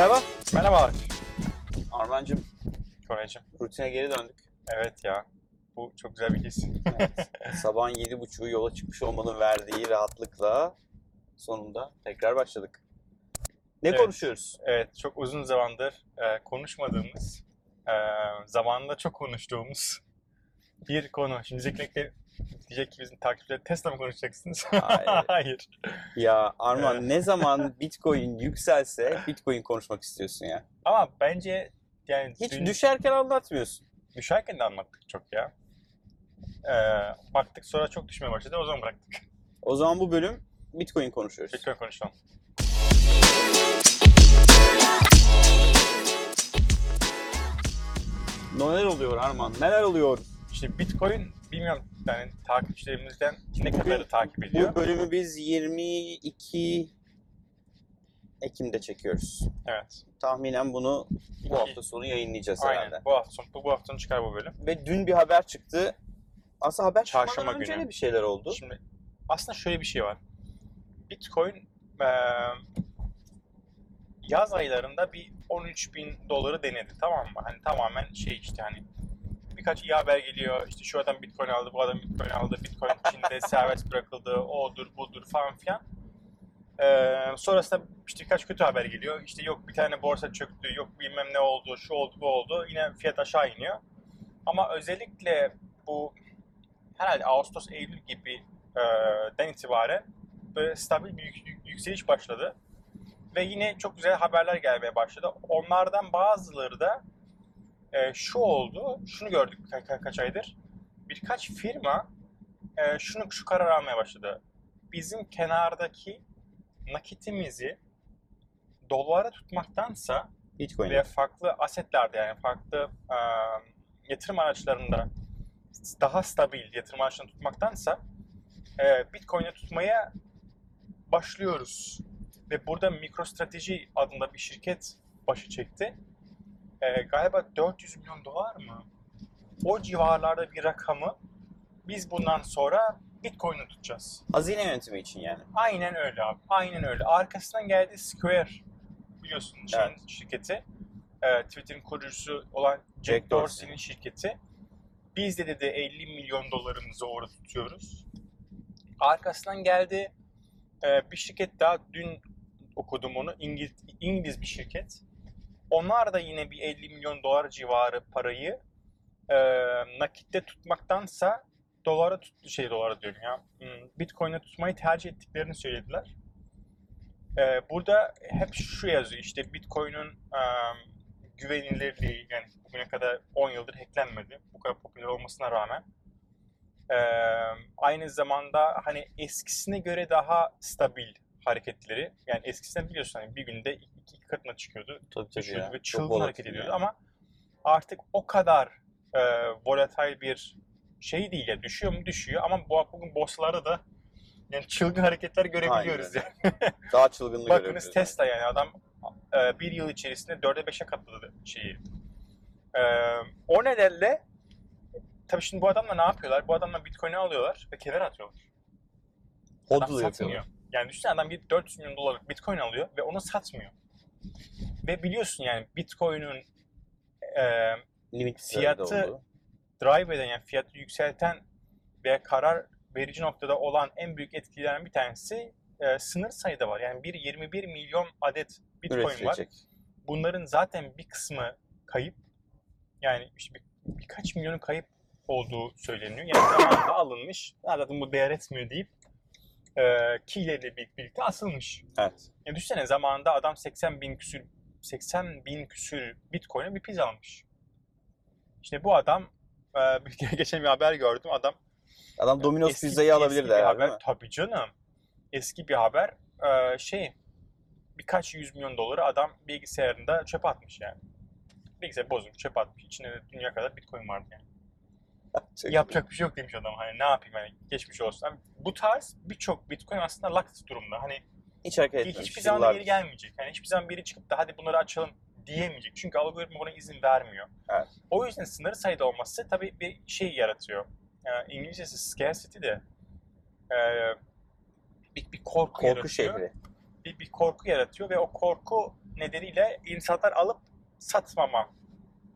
Merhaba. Merhabalar. Armancığım Koraycığım. rutine geri döndük. Evet ya. Bu çok güzel bir his. Evet. Sabahın yedi buçuğu yola çıkmış olmanın verdiği rahatlıkla sonunda tekrar başladık. Ne Evet. konuşuyoruz? evet çok uzun zamandır e, konuşmadığımız, e, zamanında çok konuştuğumuz bir konu. Şimdi diyecekler, diyecek ki bizim takipçiler Tesla mı konuşacaksınız? Hayır. Hayır. Ya Arman ne zaman Bitcoin yükselse Bitcoin konuşmak istiyorsun ya. Ama bence yani Hiç dün- düşerken anlatmıyorsun. düşerken de anlattık çok ya. E, baktık sonra çok düşmeye başladı o zaman bıraktık. O zaman bu bölüm Bitcoin konuşuyoruz. Bitcoin konuşalım. Neler oluyor Arman? Neler oluyor? İşte Bitcoin bilmiyorum yani takipçilerimizden ne kadarı takip ediyor. Bu bölümü biz 22 Ekim'de çekiyoruz. Evet. Tahminen bunu bu hafta sonu yayınlayacağız herhalde. Aynen. Bu hafta sonu, bu, bu hafta sonu çıkar bu bölüm. Ve dün bir haber çıktı. Aslında haber çıkmadan Çarşamba önce günü. de bir şeyler oldu. Şimdi aslında şöyle bir şey var. Bitcoin eee, yaz aylarında bir 13 bin doları denedi tamam mı? Hani tamamen şey işte hani birkaç iyi haber geliyor. İşte şu adam Bitcoin aldı, bu adam Bitcoin aldı. Bitcoin Çin'de serbest bırakıldı, odur budur falan filan. Eee, sonrasında işte birkaç kötü haber geliyor. İşte yok bir tane borsa çöktü, yok bilmem ne oldu, şu oldu, bu oldu. Yine fiyat aşağı iniyor. Ama özellikle bu herhalde Ağustos, Eylül gibi e, den itibaren böyle stabil bir yük- yük- yükseliş başladı. Ve yine çok güzel haberler gelmeye başladı. Onlardan bazıları da e, şu oldu, şunu gördük ka- ka- kaç aydır. Birkaç firma e, şunu şu karar almaya başladı. Bizim kenardaki nakitimizi dolara tutmaktansa Bitcoin. ve farklı asetlerde yani farklı e, yatırım araçlarında daha stabil yatırım araçlarını tutmaktansa e, Bitcoin'e tutmaya başlıyoruz. Ve burada MicroStrateji adında bir şirket başı çekti. E, galiba 400 milyon dolar mı? O civarlarda bir rakamı biz bundan sonra Bitcoin'e tutacağız. Hazine yönetimi için yani. Aynen öyle abi. Aynen öyle. Arkasından geldi Square. Biliyorsun Evet. şirketi. Ee, Twitter'ın kurucusu olan Jack, Jack Dorsey. Dorsey'nin şirketi. Biz de dedi 50 milyon dolarımızı orada tutuyoruz. Arkasından geldi e, bir şirket daha dün okudum onu. İngiliz, İngiliz bir şirket. Onlar da yine bir 50 milyon dolar civarı parayı e, nakitte tutmaktansa dolara tuttu şey dolara diyorum ya. hmm, Bitcoin'e tutmayı tercih ettiklerini söylediler. Ee, burada hep şu yazıyor işte Bitcoin'in e, güvenilirliği yani bugüne kadar 10 yıldır hacklenmedi. Bu kadar popüler olmasına rağmen. Ee, aynı zamanda hani eskisine göre daha stabil hareketleri. Yani eskisinden biliyorsun hani bir günde iki, iki katına çıkıyordu Tabii düşüyordu ve Çok çılgın hareket ediyordu yani. ama artık o kadar e, volatil bir şey değil ya düşüyor mu düşüyor ama bu bugün borslarda da yani çılgın hareketler görebiliyoruz Aynen. yani. Daha çılgınlığı Bakınız. Tesla yani adam e, bir yıl içerisinde 4'e 5'e katladı şeyi. E, o nedenle tabii şimdi bu adamla ne yapıyorlar? Bu adamla Bitcoin'i alıyorlar ve kenara atıyorlar. Adam Hodl satmıyor. yapıyorlar. Yani düşünsene adam bir 400 milyon dolarlık Bitcoin alıyor ve onu satmıyor. Ve biliyorsun yani Bitcoin'in e, Limit Fiyatı- drive eden yani fiyatı yükselten ve karar verici noktada olan en büyük etkilerden bir tanesi e, sınır sayıda var. Yani bir 21 milyon adet Bitcoin var. Bunların zaten bir kısmı kayıp. Yani işte bir, birkaç milyonu kayıp olduğu söyleniyor. Yani zamanında alınmış. "Ha, Zaten bu değer etmiyor deyip e, keyleriyle bir- birlikte asılmış. Evet. Yani düşünsene zamanında adam 80 bin küsür 80 bin küsür Bitcoin'e bir pizza almış. İşte bu adam e, geçen bir haber gördüm. Adam Adam Domino's eski- pizzayı alabilirdi herhalde haber. Tabii canım. Eski bir haber. e, şey birkaç yüz milyon doları adam bilgisayarında çöpe atmış yani. Bilgisayar bozulmuş çöpe atmış. İçinde de dünya kadar Bitcoin vardı yani. Yapacak bir şey yok demiş adam. Hani ne yapayım hani geçmiş olsun. Hani bu tarz birçok Bitcoin aslında locked durumda. Hani Hiç hareket etmemiş. hiçbir zaman yıllardır. geri gelmeyecek. Yani hiçbir zaman biri çıkıp da hadi bunları açalım diyemeyecek. Çünkü algoritma buna izin vermiyor. Evet. O yüzden sınırlı sayıda olması tabii bir şey yaratıyor. Yani İngilizcesi scarcity de e, bir, bir korku, Korku yaratıyor. şehri. Bir, bir korku yaratıyor ve o korku nedeniyle insanlar alıp satmama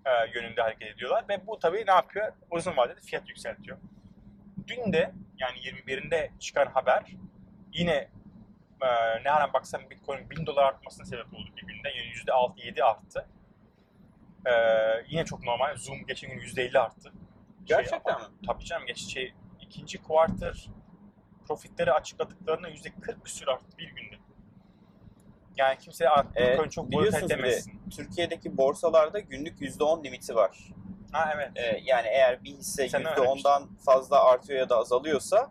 e, yönünde hareket ediyorlar ve bu tabii ne yapıyor? Uzun vadede fiyat yükseltiyor. Dün de yani 21'inde çıkan haber yine e, ne ara baksan Bitcoin 1000 dolar artmasına sebep oldu bir günde. Yani %6-7 arttı. E, yine çok normal. Zoom geçen gün %50 arttı. Şey, Gerçekten ama- mi? Tabii canım geç şey ikinci quarter profitleri açıkladıklarında %40 küsür arttı bir günde. Yani kimse artık Ee, Bitcoin çok biliyorsunuz bir de. Türkiye'deki borsalarda günlük %10 limiti var. Ha evet. Ee, yani eğer bir hisse Sen %10'dan fazla artıyor ya da azalıyorsa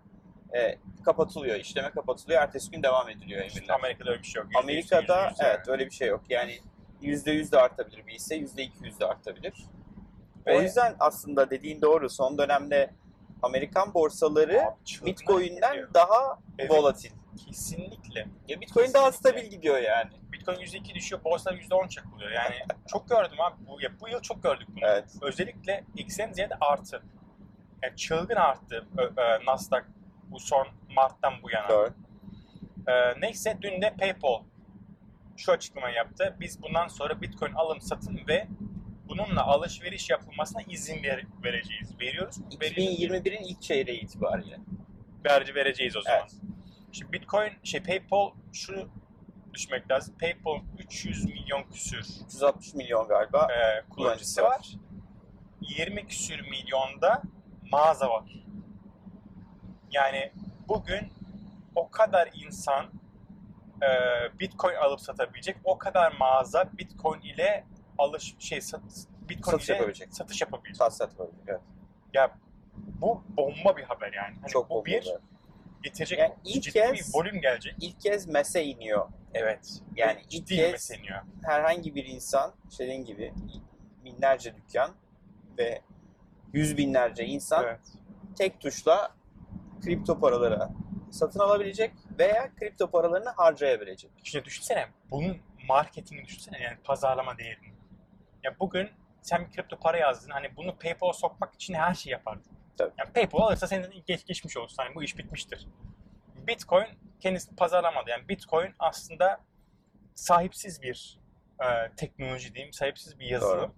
e, kapatılıyor, işleme kapatılıyor, ertesi gün devam ediliyor İşte emirler. Amerika'da öyle bir şey yok. %100, Amerika'da %100 evet öyle bir şey yok. Yani %100 de artabilir bir hisse, %200 de artabilir. O Ve- yüzden aslında dediğin doğru. Son dönemde Amerikan borsaları Abi çılgın Bitcoin'den daha Evet. volatil. Kesinlikle. Ya Bitcoin daha Kesinlikle. stabil gidiyor yani. Bitcoin %2 düşüyor, borsalar %10 çakılıyor. Yani çok gördüm abi. Bu, ya bu yıl çok gördük bunu. Evet. Özellikle X'en ziyade artı. Yani çılgın arttı ö- ö, Nasdaq bu son Mart'tan bu yana. Doğru. Ee, neyse dün de PayPal şu açıklamayı yaptı. Biz bundan sonra Bitcoin alım satım ve bununla alışveriş yapılmasına izin ver- vereceğiz. Veriyoruz. Veriyoruz. 2021'in ilk çeyreği itibariyle. Verci vereceğiz o zaman. Evet. Şimdi Bitcoin, şey PayPal şunu düşünmek lazım. PayPal 300 milyon küsür 360 milyon galiba. e, kullanıcısı var. 20 küsür milyonda mağaza var. Yani bugün o kadar insan e, Bitcoin alıp satabilecek, o kadar mağaza Bitcoin ile alış şey sat, Bitcoin Satış ile yapabilecek. satış yapabilecek. Sat sat böyle. Evet. Ya bu bomba bir haber yani. Hani Çok bu bomba bir bir. Getirecek Yani ilk ciddi kez- bir volüm gelecek. İlk kez MES'e iniyor. Evet. Yani ilk ciddi kez- bir meseleniyor. Herhangi bir insan, dediğin gibi binlerce dükkan ve yüz binlerce insan Evet. tek tuşla kripto paraları satın alabilecek veya kripto paralarını harcayabilecek. Şimdi düşünsene bunun marketingini düşünsene yani pazarlama değerini. Ya bugün sen bir kripto para yazdın hani bunu PayPal'a sokmak için her şeyi yapardın. Tabii. Yani PayPal alırsa senin geç, geçmiş olsun hani bu iş bitmiştir. Bitcoin kendisini pazarlamadı. Yani Bitcoin aslında sahipsiz bir e, teknoloji diyeyim, sahipsiz bir yazılım. Doğru.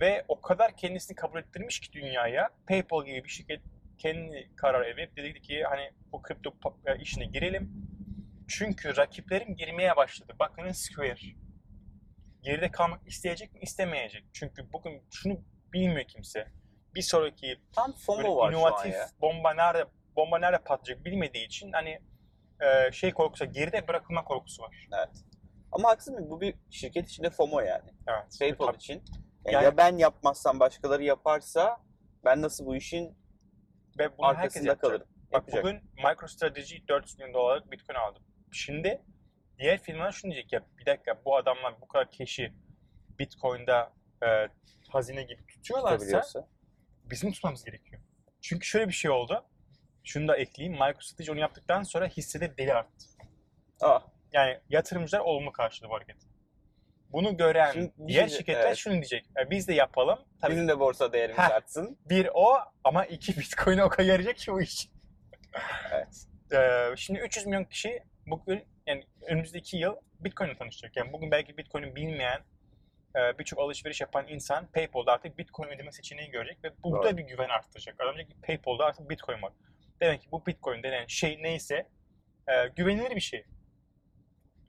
Ve o kadar kendisini kabul ettirmiş ki dünyaya PayPal gibi bir şirket kendi karar verip dedi ki hani bu kripto e, işine girelim. Çünkü rakiplerim girmeye başladı. Bakın Square. Geride kalmak isteyecek mi istemeyecek. Çünkü bugün şunu bilmiyor kimse. Bir sonraki Tam FOMO var şu an inovatif ya. bomba nerede bomba nerede patlayacak bilmediği için hani e, şey korkusu, geride bırakılma korkusu var. Evet. Ama haksız mı? Bu bir şirket içinde FOMO yani. Evet. PayPal Tabii. için. Yani Yani- ya ben yapmazsam başkaları yaparsa ben nasıl bu işin Ve bunu herkes arkasında yapacak. kalırım. Bak Yapacak. bugün MicroStrategy 400 milyon dolarlık Bitcoin aldı. Şimdi diğer firmalar şunu diyecek ya bir dakika bu adamlar bu kadar keşi Bitcoin'da e, hazine gibi tutuyorlarsa Tutabiliyorsa. Bizim tutmamız gerekiyor. Çünkü şöyle bir şey oldu. Şunu da ekleyeyim. MicroStrategy onu yaptıktan sonra hissede deli arttı. Ah, Yani yatırımcılar olumlu karşıladı bu hareketi. Bunu gören Şimdi diğer şirketler evet. şunu diyecek. "E, biz de yapalım. Tabii bizim de borsa değerimiz Heh. artsın. bir o ama iki Bitcoin'e o kadar yarayacak ki bu iş. Evet. Ee, şimdi 300 milyon kişi bugün yani önümüzdeki yıl Bitcoin'le tanışacak. Yani bugün belki Bitcoin'i bilmeyen birçok alışveriş yapan insan PayPal'da artık Bitcoin ödeme seçeneği görecek ve burada Doğru. bir güven artacak. Adam diyecek ki PayPal'da artık Bitcoin var. Demek ki bu Bitcoin denen şey neyse e, güvenilir bir şey.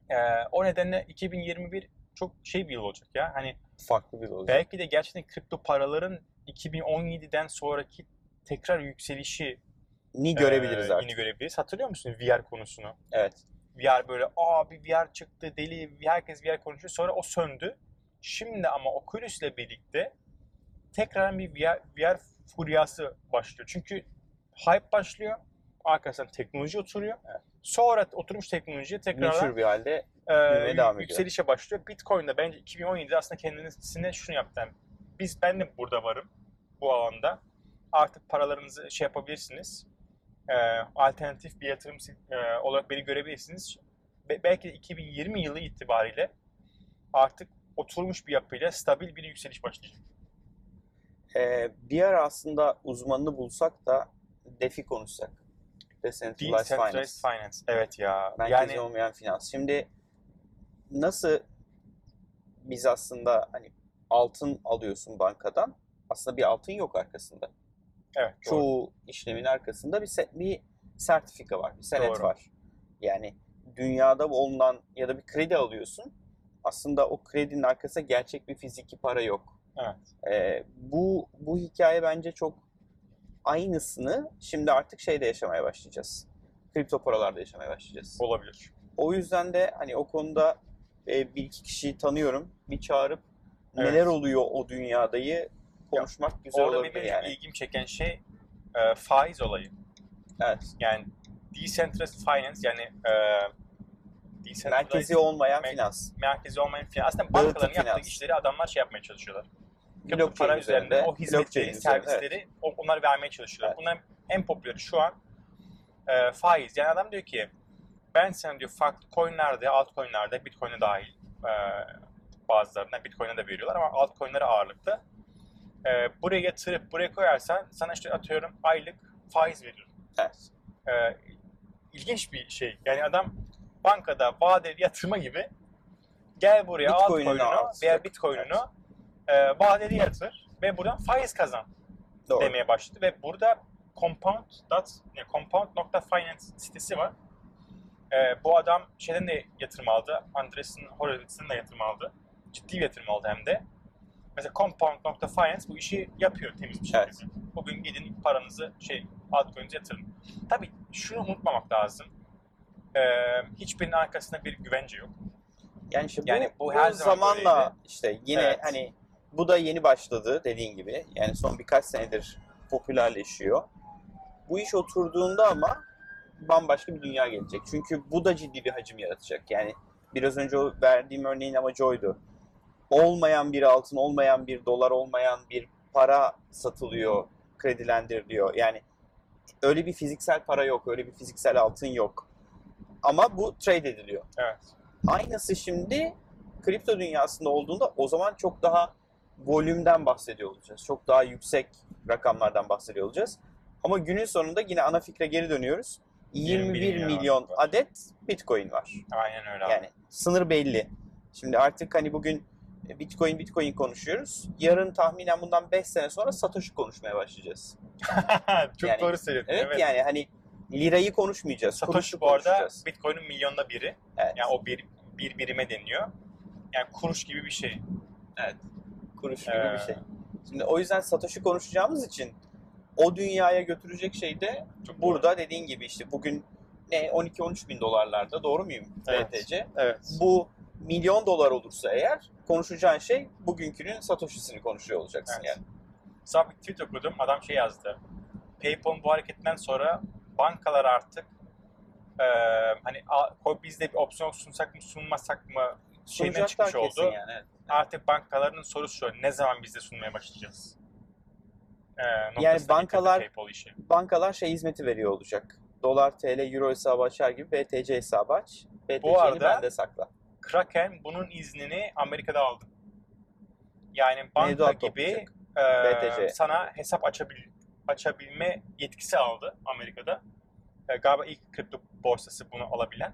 E, o nedenle 2021 çok şey bir yıl olacak ya. Hani Farklı bir olacak. belki de gerçekten kripto paraların 2017'den sonraki tekrar yükselişi Ni görebiliriz ee, artık. Yine görebiliriz. Hatırlıyor musun VR konusunu? Evet. VR böyle aa bir VR çıktı deli herkes VR konuşuyor sonra o söndü. Şimdi ama Oculus ile birlikte tekrar bir VR, VR furyası başlıyor. Çünkü hype başlıyor. Arkasından teknoloji oturuyor. Evet. Sonra oturmuş teknoloji tekrar Meşhur bir halde e, devam ediyor. yükselişe başlıyor. Bitcoin de bence 2017'de aslında kendisine şunu yaptı. Yani biz ben de burada varım bu alanda. Artık paralarınızı şey yapabilirsiniz. E, alternatif bir yatırım e, olarak beni görebilirsiniz. Be- belki de 2020 yılı itibariyle artık oturmuş bir yapıyla stabil bir yükseliş başlayacak. Ee, bir ara aslında uzmanını bulsak da DeFi konuşsak. Decentralized Finance. Decentralized Finance. Evet ya. Merkezi yani olmayan finans. Şimdi nasıl biz aslında hani altın alıyorsun bankadan. Aslında bir altın yok arkasında. Evet. doğru. Çoğu işlemin arkasında bir se- bir sertifika var, bir senet Doğru. var. Yani dünyada olunan ya da bir kredi alıyorsun. Aslında o kredinin arkasında gerçek bir fiziki para yok. Evet. Ee, bu bu hikaye bence çok aynısını şimdi artık şeyde yaşamaya başlayacağız. Kripto paralarda yaşamaya başlayacağız. Olabilir. O yüzden de hani o konuda e, bir iki kişiyi tanıyorum. Bir çağırıp Evet. neler oluyor o dünyadayı konuşmak güzel Orada olabilir benim yani. ilgim çeken şey e, faiz olayı. Evet. Yani decentralized finance yani e, decentralized Merkezi olmayan Mer- finans. merkezi olmayan finans. Aslında bankaların yaptığı finans. işleri adamlar şey yapmaya çalışıyorlar. Kripto Blockchain para üzerinde üzerinde, o hizmetleri, servisleri o- onlar vermeye çalışıyorlar. Evet. Bunların en popüleri şu an e, faiz. Yani adam diyor ki ben sana diyor farklı coinlerde, altcoinlerde, bitcoin'e dahil e, bazılarına bitcoin'e de veriyorlar ama altcoin'lere ağırlıkta. E, buraya yatırıp buraya koyarsan sana işte atıyorum aylık faiz veriyorum. Evet. E, ilginç bir şey. Yani adam bankada vadeli yatırma gibi gel buraya Bitcoin'ini altcoin'unu al. veya bitcoin'unu e, vadeli yatır ve buradan faiz kazan Doğru. demeye başladı ve burada compound dot ne compound.finance sitesi var. Ee, bu adam şeyden de yatırım aldı. Andreessen Horowitz'in de yatırım aldı. Ciddi bir yatırım aldı hem de. Mesela compound.finance bu işi yapıyor temiz bir şekilde. Evet. Bugün gidin paranızı şey altcoin'e yatırın. Tabii şunu unutmamak lazım. Ee, hiçbirinin arkasında bir güvence yok. Yani işte bu, Yani bu bu her zaman zamanla böyleydi. işte yine Evet. hani bu da yeni başladı dediğin gibi. Yani son birkaç senedir popülerleşiyor. Bu iş oturduğunda ama bambaşka bir dünya gelecek. Çünkü bu da ciddi bir hacim yaratacak. Yani biraz önce verdiğim örneğin amacı oydu. Olmayan bir altın, olmayan bir dolar, olmayan bir para satılıyor, kredilendiriliyor. Yani öyle bir fiziksel para yok, öyle bir fiziksel altın yok. Ama bu trade ediliyor. Evet. Aynısı şimdi kripto dünyasında olduğunda o zaman çok daha volümden bahsediyor olacağız. Çok daha yüksek rakamlardan bahsediyor olacağız. Ama günün sonunda yine ana fikre geri dönüyoruz. 21 milyon adet Bitcoin var. Aynen öyle abi. Yani sınır belli. Şimdi artık hani bugün Bitcoin Bitcoin konuşuyoruz. Yarın tahminen bundan 5 sene sonra Satoshi konuşmaya başlayacağız. Çok Yani- doğru söyledin. Evet, evet. yani hani lirayı konuşmayacağız. Satoshi bu arada. Bitcoin'in milyonda biri. Evet. Yani o bir, bir birime deniyor. Yani kuruş gibi bir şey. Evet. Kuruş gibi Ee, bir şey. Şimdi o yüzden Satoshi konuşacağımız için o dünyaya götürecek şey de Çok burada dediğin gibi işte bugün ne 12-13 bin dolarlarda doğru muyum Evet. BTC? Evet. Bu milyon dolar olursa eğer konuşacağın şey bugünkünün Satoshi'sini konuşuyor olacaksın Evet. yani. Sabah bir tweet okudum. Adam şey yazdı. PayPal'ın bu hareketten sonra bankalar artık eee hani a- ko- biz de bir opsiyon sunsak mı sunmasak mı şeyden çıkmış oldu. yani. evet. Artık bankaların sorusu şu. Ne zaman biz de sunmaya başlayacağız? Noktasına getirdi bankalar- işi. Bankalar şey hizmeti veriyor olacak. Dolar, TL, Euro hesabı açar gibi BTC hesabı aç. BTC'ni arada- bende sakla. Kraken bunun iznini Amerika'da aldı. Yani banka Mevduat gibi e, BTC. sana hesap açabil, açabilme yetkisi aldı Amerika'da. E, galiba ilk kripto borsası bunu alabilen.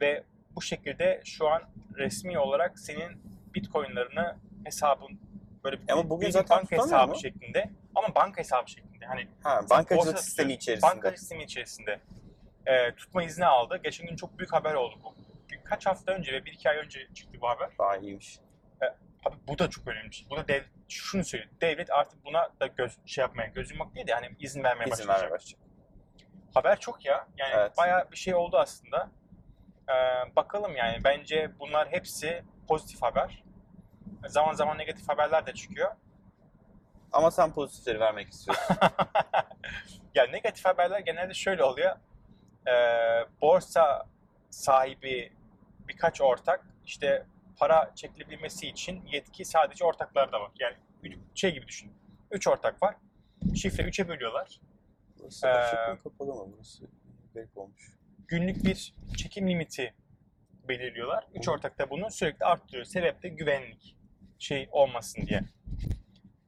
Ve bu şekilde şu an resmi olarak senin bitcoinlerini hesabın böyle bir, Ama bugün bir zaten banka hesabı mu? şeklinde ama banka hesabı şeklinde. Hani Ha, bankacılık sistemi içerisinde. Banka sistemi içerisinde. E, tutma izni aldı. Geçen gün çok büyük haber oldu bu. Birkaç hafta önce ve bir iki ay önce çıktı bu haber. Daha iyiymiş. Abi bu da çok önemli şey. Bu da dev, şunu söylüyor. Devlet artık buna da göz, şey yapmaya, göz yummak değil de hani izin vermeye İzin başlayacak. vermeye başlayacak. Haber çok ya. Yani Evet. bayağı bir şey oldu aslında. Ee, bakalım yani. Bence bunlar hepsi pozitif haber. Zaman zaman negatif haberler de çıkıyor. Ama sen pozitifleri vermek istiyorsun. ya negatif haberler genelde şöyle oluyor. Ee, borsa sahibi birkaç ortak işte para çekilebilmesi için yetki sadece ortaklarda var. Yani şey gibi düşün. Üç ortak var. Şifre üçe bölüyorlar. Burası Ee, kapalı mı? Burası garip olmuş. Günlük bir çekim limiti belirliyorlar. Üç ortak da bunu sürekli arttırıyor. Sebep de güvenlik şey olmasın diye.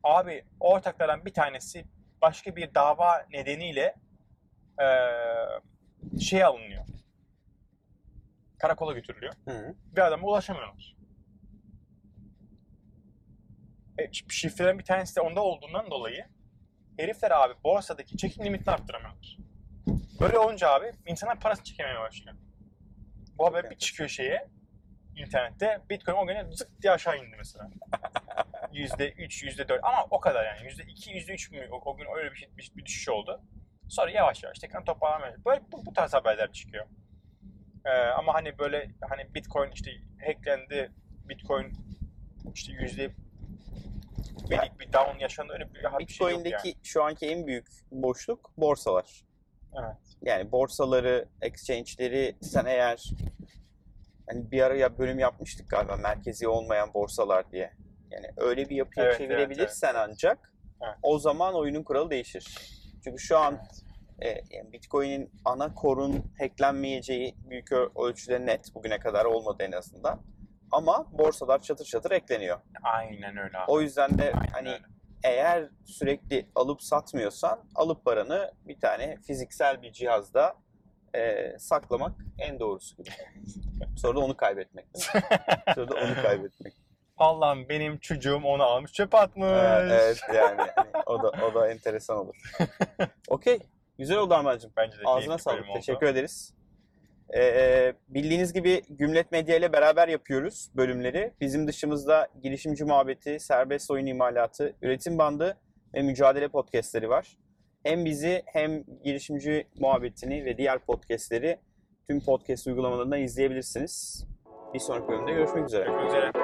Abi o ortaklardan bir tanesi başka bir dava nedeniyle eee şey alınıyor. Karakola götürülüyor. Hı. Bir adama ulaşamıyorlar. E, şi- şifrelerin bir tanesi de onda olduğundan dolayı herifler abi borsadaki çekim limitini arttıramıyorlar. Böyle olunca abi insanlar parasını çekemeye başlıyor. Bu haber bir çıkıyor şeye internette Bitcoin o gün zık diye aşağı indi mesela. Yüzde üç, yüzde dört ama o kadar yani. Yüzde iki, yüzde üç mü o, o gün öyle bir, şey, bir, bir düşüş oldu. Sonra yavaş yavaş tekrar toparlamaya Böyle bu, bu tarz haberler çıkıyor. Ee, ama hani böyle hani Bitcoin işte hacklendi, Bitcoin işte yüzde birlik bir down yaşandı öyle bir, bir şey yok yani. şu anki en büyük boşluk borsalar. Evet. Yani borsaları, exchange'leri sen eğer hani bir ara ya bölüm yapmıştık galiba merkezi olmayan borsalar diye. Yani öyle bir yapıya Evet, evet, çevirebilirsen ancak Evet. o zaman oyunun kuralı değişir. Çünkü şu an e, yani Bitcoin'in ana korun hacklenmeyeceği büyük ölçüde net bugüne kadar olmadı en azından. Ama borsalar çatır çatır ekleniyor. Aynen öyle abi. O yüzden de Aynen hani öyle. eğer sürekli alıp satmıyorsan alıp paranı bir tane fiziksel bir cihazda e, saklamak en doğrusu gibi. Sonra da onu kaybetmek. Sonra da onu kaybetmek. Allah'ım benim çocuğum onu almış çöpe atmış. Ee, evet yani hani o da o da enteresan olur. Okey. Güzel oldu Armağan'cığım. Bence de Ağzına sağlık. Teşekkür ederiz. Ee, bildiğiniz gibi Gümlet Medya ile beraber yapıyoruz bölümleri. Bizim dışımızda girişimci muhabbeti, serbest oyun imalatı, üretim bandı ve mücadele podcastleri var. Hem bizi hem girişimci muhabbetini ve diğer podcastleri tüm podcast uygulamalarından izleyebilirsiniz. Bir sonraki bölümde görüşmek üzere. Görüşmek üzere.